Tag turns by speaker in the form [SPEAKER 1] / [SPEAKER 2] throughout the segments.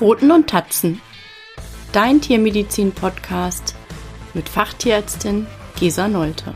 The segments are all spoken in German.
[SPEAKER 1] Pfoten und Tatzen. Dein Tiermedizin-Podcast mit Fachtierärztin Gesa Nolte.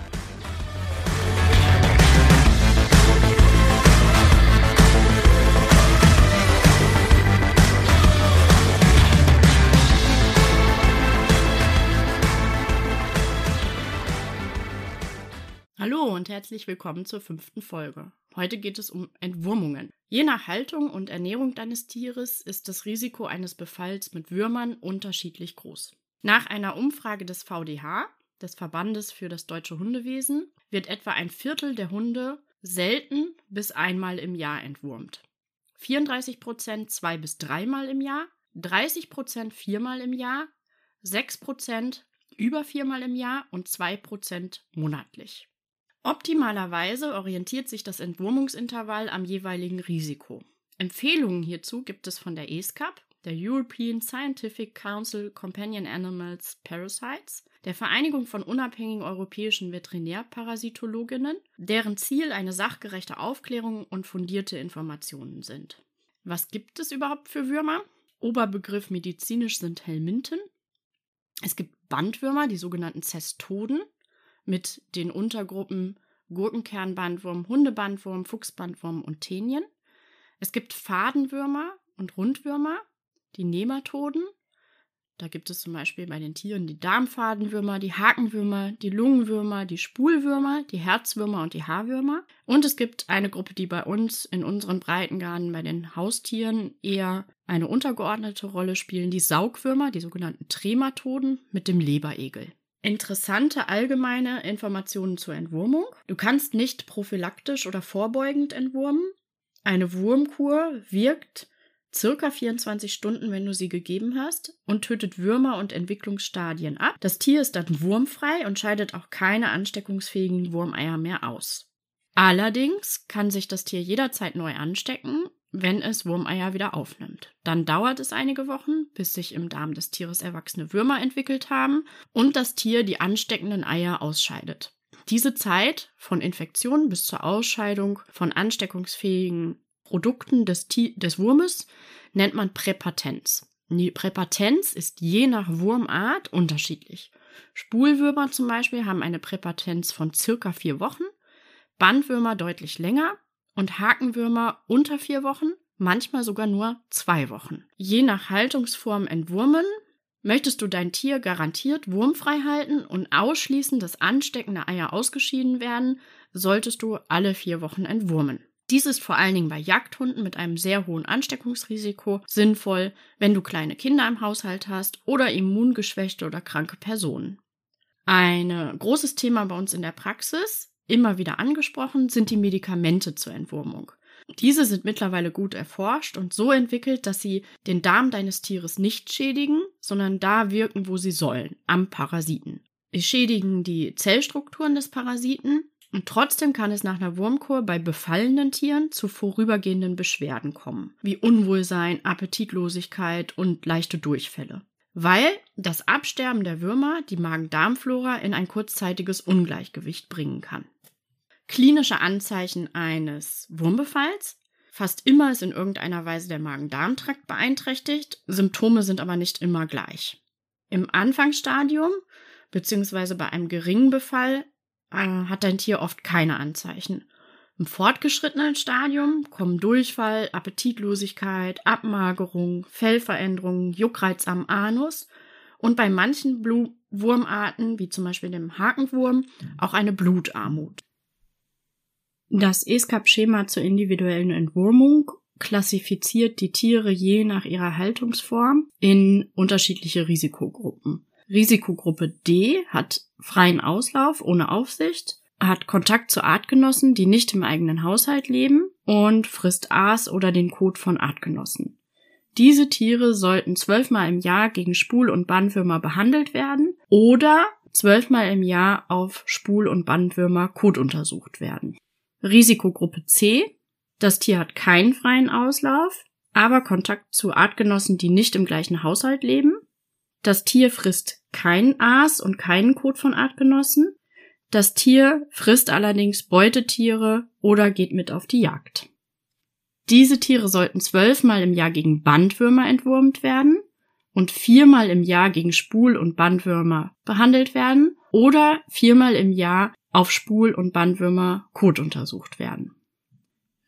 [SPEAKER 1] Hallo und herzlich willkommen zur fünften Folge. Heute geht es um Entwurmungen. Je nach Haltung und Ernährung deines Tieres ist das Risiko eines Befalls mit Würmern unterschiedlich groß. Nach einer Umfrage des VDH, des Verbandes für das deutsche Hundewesen, wird etwa ein Viertel der Hunde selten bis einmal im Jahr entwurmt. 34 Prozent zwei bis dreimal im Jahr, 30 Prozent viermal im Jahr, 6 Prozent über viermal im Jahr und 2 Prozent monatlich. Optimalerweise orientiert sich das Entwurmungsintervall am jeweiligen Risiko. Empfehlungen hierzu gibt es von der ESCAP, der European Scientific Council Companion Animals Parasites, der Vereinigung von unabhängigen europäischen Veterinärparasitologinnen, deren Ziel eine sachgerechte Aufklärung und fundierte Informationen sind. Was gibt es überhaupt für Würmer? Oberbegriff medizinisch sind Helminten. Es gibt Bandwürmer, die sogenannten Zestoden mit den Untergruppen Gurkenkernbandwurm, Hundebandwurm, Fuchsbandwurm und Tenien. Es gibt Fadenwürmer und Rundwürmer, die Nematoden. Da gibt es zum Beispiel bei den Tieren die Darmfadenwürmer, die Hakenwürmer, die Lungenwürmer, die Spulwürmer, die Herzwürmer und die Haarwürmer. Und es gibt eine Gruppe, die bei uns in unseren Breitengarten bei den Haustieren eher eine untergeordnete Rolle spielen, die Saugwürmer, die sogenannten Trematoden mit dem Leberegel interessante allgemeine Informationen zur Entwurmung. Du kannst nicht prophylaktisch oder vorbeugend entwurmen. Eine Wurmkur wirkt circa 24 Stunden, wenn du sie gegeben hast, und tötet Würmer und Entwicklungsstadien ab. Das Tier ist dann wurmfrei und scheidet auch keine ansteckungsfähigen Wurmeier mehr aus. Allerdings kann sich das Tier jederzeit neu anstecken wenn es Wurmeier wieder aufnimmt. Dann dauert es einige Wochen, bis sich im Darm des Tieres erwachsene Würmer entwickelt haben und das Tier die ansteckenden Eier ausscheidet. Diese Zeit von Infektion bis zur Ausscheidung von ansteckungsfähigen Produkten des, des Wurmes nennt man Präpatenz. Die Präpatenz ist je nach Wurmart unterschiedlich. Spulwürmer zum Beispiel haben eine Präpatenz von circa vier Wochen, Bandwürmer deutlich länger und Hakenwürmer unter vier Wochen, manchmal sogar nur zwei Wochen. Je nach Haltungsform entwurmen, möchtest du dein Tier garantiert wurmfrei halten und ausschließen, dass ansteckende Eier ausgeschieden werden, solltest du alle vier Wochen entwurmen. Dies ist vor allen Dingen bei Jagdhunden mit einem sehr hohen Ansteckungsrisiko sinnvoll, wenn du kleine Kinder im Haushalt hast oder immungeschwächte oder kranke Personen. Ein großes Thema bei uns in der Praxis immer wieder angesprochen, sind die Medikamente zur Entwurmung. Diese sind mittlerweile gut erforscht und so entwickelt, dass sie den Darm deines Tieres nicht schädigen, sondern da wirken, wo sie sollen, am Parasiten. Sie schädigen die Zellstrukturen des Parasiten und trotzdem kann es nach einer Wurmkur bei befallenen Tieren zu vorübergehenden Beschwerden kommen, wie Unwohlsein, Appetitlosigkeit und leichte Durchfälle weil das Absterben der Würmer die Magen-Darm-Flora in ein kurzzeitiges Ungleichgewicht bringen kann. Klinische Anzeichen eines Wurmbefalls. Fast immer ist in irgendeiner Weise der Magen-Darm-Trakt beeinträchtigt, Symptome sind aber nicht immer gleich. Im Anfangsstadium beziehungsweise bei einem geringen Befall äh, hat dein Tier oft keine Anzeichen. Im fortgeschrittenen Stadium kommen Durchfall, Appetitlosigkeit, Abmagerung, Fellveränderungen, Juckreiz am Anus und bei manchen Blu Wurmarten, wie zum Beispiel dem Hakenwurm, auch eine Blutarmut. Das ESCAP-Schema zur individuellen Entwurmung klassifiziert die Tiere je nach ihrer Haltungsform in unterschiedliche Risikogruppen. Risikogruppe D hat freien Auslauf ohne Aufsicht hat Kontakt zu Artgenossen, die nicht im eigenen Haushalt leben und frisst Aas oder den Kot von Artgenossen. Diese Tiere sollten zwölfmal im Jahr gegen Spul- und Bandwürmer behandelt werden oder zwölfmal im Jahr auf Spul- und Bandwürmer Kot untersucht werden. Risikogruppe C. Das Tier hat keinen freien Auslauf, aber Kontakt zu Artgenossen, die nicht im gleichen Haushalt leben. Das Tier frisst kein Aas und keinen Kot von Artgenossen das Tier frisst allerdings Beutetiere oder geht mit auf die Jagd. Diese Tiere sollten zwölfmal im Jahr gegen Bandwürmer entwurmt werden und viermal im Jahr gegen Spul- und Bandwürmer behandelt werden oder viermal im Jahr auf Spul- und Bandwürmer Kot untersucht werden.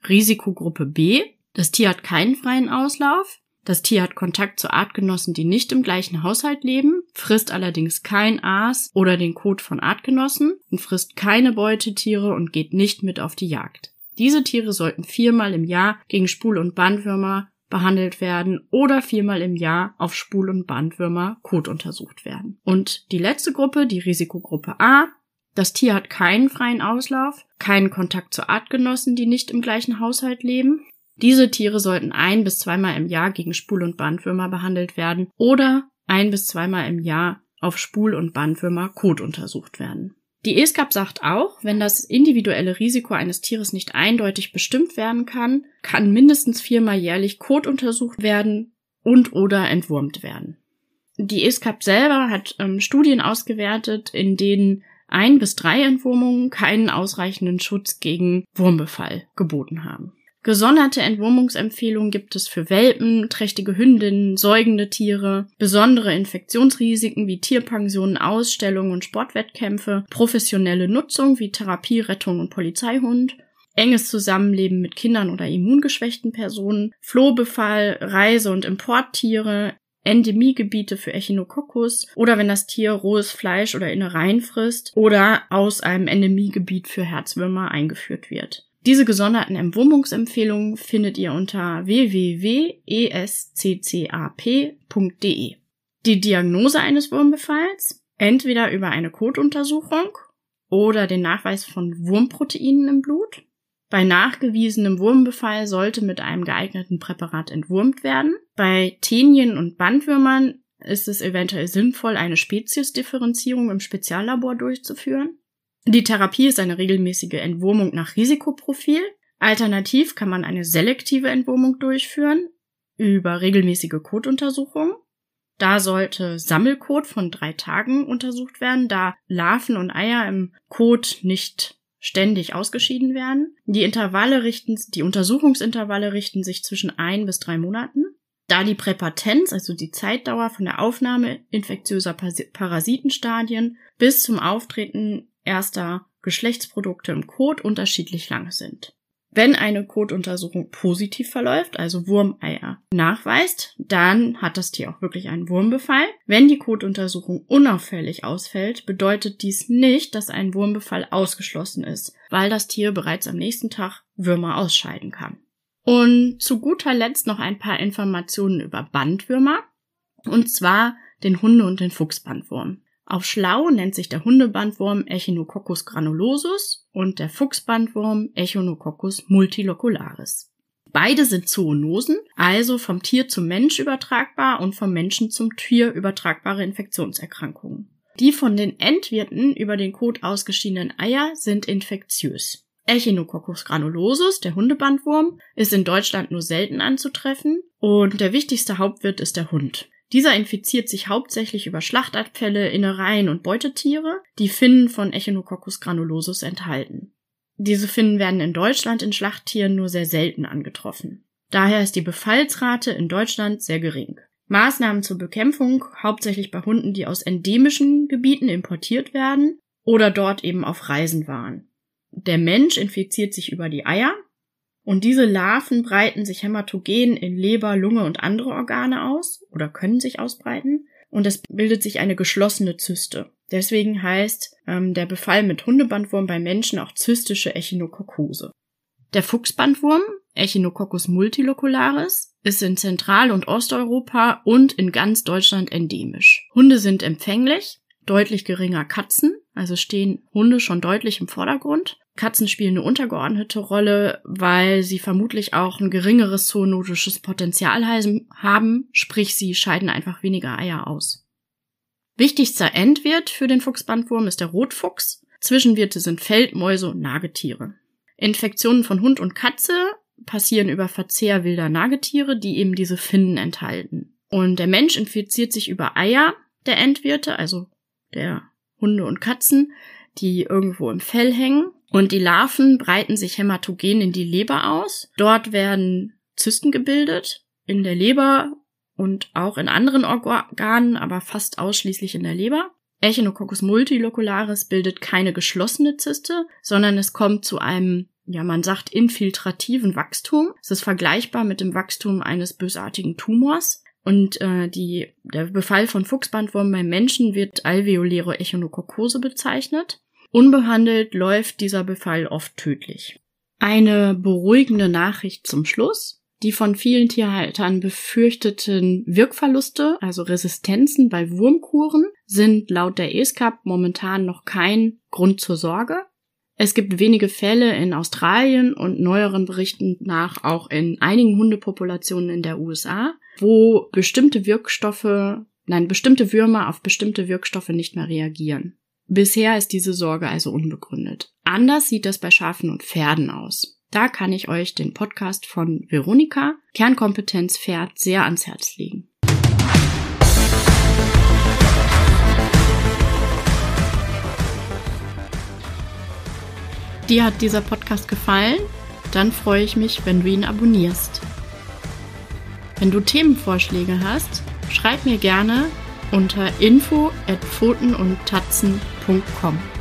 [SPEAKER 1] Risikogruppe B. Das Tier hat keinen freien Auslauf. Das Tier hat Kontakt zu Artgenossen, die nicht im gleichen Haushalt leben, frisst allerdings kein Aas oder den Kot von Artgenossen und frisst keine Beutetiere und geht nicht mit auf die Jagd. Diese Tiere sollten viermal im Jahr gegen Spul- und Bandwürmer behandelt werden oder viermal im Jahr auf Spul- und Bandwürmer Kot untersucht werden. Und die letzte Gruppe, die Risikogruppe A, das Tier hat keinen freien Auslauf, keinen Kontakt zu Artgenossen, die nicht im gleichen Haushalt leben. Diese Tiere sollten ein bis zweimal im Jahr gegen Spul- und Bandwürmer behandelt werden oder ein bis zweimal im Jahr auf Spul- und Bandwürmer Kot untersucht werden. Die ESCAP sagt auch, wenn das individuelle Risiko eines Tieres nicht eindeutig bestimmt werden kann, kann mindestens viermal jährlich Kot untersucht werden und oder entwurmt werden. Die ESCAP selber hat ähm, Studien ausgewertet, in denen ein bis drei Entwurmungen keinen ausreichenden Schutz gegen Wurmbefall geboten haben. Gesonderte Entwurmungsempfehlungen gibt es für Welpen, trächtige Hündinnen, säugende Tiere, besondere Infektionsrisiken wie Tierpensionen, Ausstellungen und Sportwettkämpfe, professionelle Nutzung wie Therapie, Rettung und Polizeihund, enges Zusammenleben mit Kindern oder immungeschwächten Personen, Flohbefall, Reise- und Importtiere, Endemiegebiete für Echinococcus oder wenn das Tier rohes Fleisch oder Innereien frisst oder aus einem Endemiegebiet für Herzwürmer eingeführt wird. Diese gesonderten Entwurmungsempfehlungen findet ihr unter www.esccap.de. Die Diagnose eines Wurmbefalls entweder über eine Kotuntersuchung oder den Nachweis von Wurmproteinen im Blut. Bei nachgewiesenem Wurmbefall sollte mit einem geeigneten Präparat entwurmt werden. Bei Tenien und Bandwürmern ist es eventuell sinnvoll, eine Speziesdifferenzierung im Speziallabor durchzuführen. Die Therapie ist eine regelmäßige Entwurmung nach Risikoprofil. Alternativ kann man eine selektive Entwurmung durchführen über regelmäßige Kotuntersuchungen. Da sollte Sammelkot von drei Tagen untersucht werden, da Larven und Eier im Kot nicht ständig ausgeschieden werden. Die Intervalle richten, die Untersuchungsintervalle richten sich zwischen ein bis drei Monaten. Da die Präpatenz, also die Zeitdauer von der Aufnahme infektiöser Parasitenstadien bis zum Auftreten erster Geschlechtsprodukte im Kot unterschiedlich lang sind. Wenn eine Kotuntersuchung positiv verläuft, also Wurmeier nachweist, dann hat das Tier auch wirklich einen Wurmbefall. Wenn die Kotuntersuchung unauffällig ausfällt, bedeutet dies nicht, dass ein Wurmbefall ausgeschlossen ist, weil das Tier bereits am nächsten Tag Würmer ausscheiden kann. Und zu guter Letzt noch ein paar Informationen über Bandwürmer, und zwar den Hunde- und den Fuchsbandwurm. Auf Schlau nennt sich der Hundebandwurm Echinococcus granulosus und der Fuchsbandwurm Echinococcus multilocularis. Beide sind Zoonosen, also vom Tier zum Mensch übertragbar und vom Menschen zum Tier übertragbare Infektionserkrankungen. Die von den Endwirten über den Kot ausgeschiedenen Eier sind infektiös. Echinococcus granulosus, der Hundebandwurm, ist in Deutschland nur selten anzutreffen und der wichtigste Hauptwirt ist der Hund. Dieser infiziert sich hauptsächlich über Schlachtabfälle, Innereien und Beutetiere, die Finnen von Echinococcus granulosus enthalten. Diese Finnen werden in Deutschland in Schlachttieren nur sehr selten angetroffen. Daher ist die Befallsrate in Deutschland sehr gering. Maßnahmen zur Bekämpfung hauptsächlich bei Hunden, die aus endemischen Gebieten importiert werden oder dort eben auf Reisen waren. Der Mensch infiziert sich über die Eier, und diese Larven breiten sich hämatogen in Leber, Lunge und andere Organe aus oder können sich ausbreiten. Und es bildet sich eine geschlossene Zyste. Deswegen heißt ähm, der Befall mit Hundebandwurm bei Menschen auch zystische Echinokokkose. Der Fuchsbandwurm, Echinococcus multilocularis, ist in Zentral- und Osteuropa und in ganz Deutschland endemisch. Hunde sind empfänglich, deutlich geringer Katzen, also stehen Hunde schon deutlich im Vordergrund. Katzen spielen eine untergeordnete Rolle, weil sie vermutlich auch ein geringeres zoonotisches Potenzial haben, sprich sie scheiden einfach weniger Eier aus. Wichtigster Endwirt für den Fuchsbandwurm ist der Rotfuchs. Zwischenwirte sind Feldmäuse und Nagetiere. Infektionen von Hund und Katze passieren über Verzehr wilder Nagetiere, die eben diese Finnen enthalten. Und der Mensch infiziert sich über Eier der Endwirte, also der Hunde und Katzen, die irgendwo im Fell hängen. Und die Larven breiten sich hämatogen in die Leber aus. Dort werden Zysten gebildet in der Leber und auch in anderen Organen, aber fast ausschließlich in der Leber. Echinococcus multilocularis bildet keine geschlossene Zyste, sondern es kommt zu einem, ja, man sagt infiltrativen Wachstum. Es ist vergleichbar mit dem Wachstum eines bösartigen Tumors. Und äh, die, der Befall von Fuchsbandwurm beim Menschen wird alveoläre Echinokokkose bezeichnet. Unbehandelt läuft dieser Befall oft tödlich. Eine beruhigende Nachricht zum Schluss. Die von vielen Tierhaltern befürchteten Wirkverluste, also Resistenzen bei Wurmkuren, sind laut der ESCAP momentan noch kein Grund zur Sorge. Es gibt wenige Fälle in Australien und neueren Berichten nach auch in einigen Hundepopulationen in der USA, wo bestimmte Wirkstoffe, nein, bestimmte Würmer auf bestimmte Wirkstoffe nicht mehr reagieren. Bisher ist diese Sorge also unbegründet. Anders sieht das bei Schafen und Pferden aus. Da kann ich euch den Podcast von Veronika, Kernkompetenz Pferd, sehr ans Herz legen. Dir hat dieser Podcast gefallen? Dann freue ich mich, wenn du ihn abonnierst. Wenn du Themenvorschläge hast, schreib mir gerne unter info at pfoten und tatzen www.ftf.com.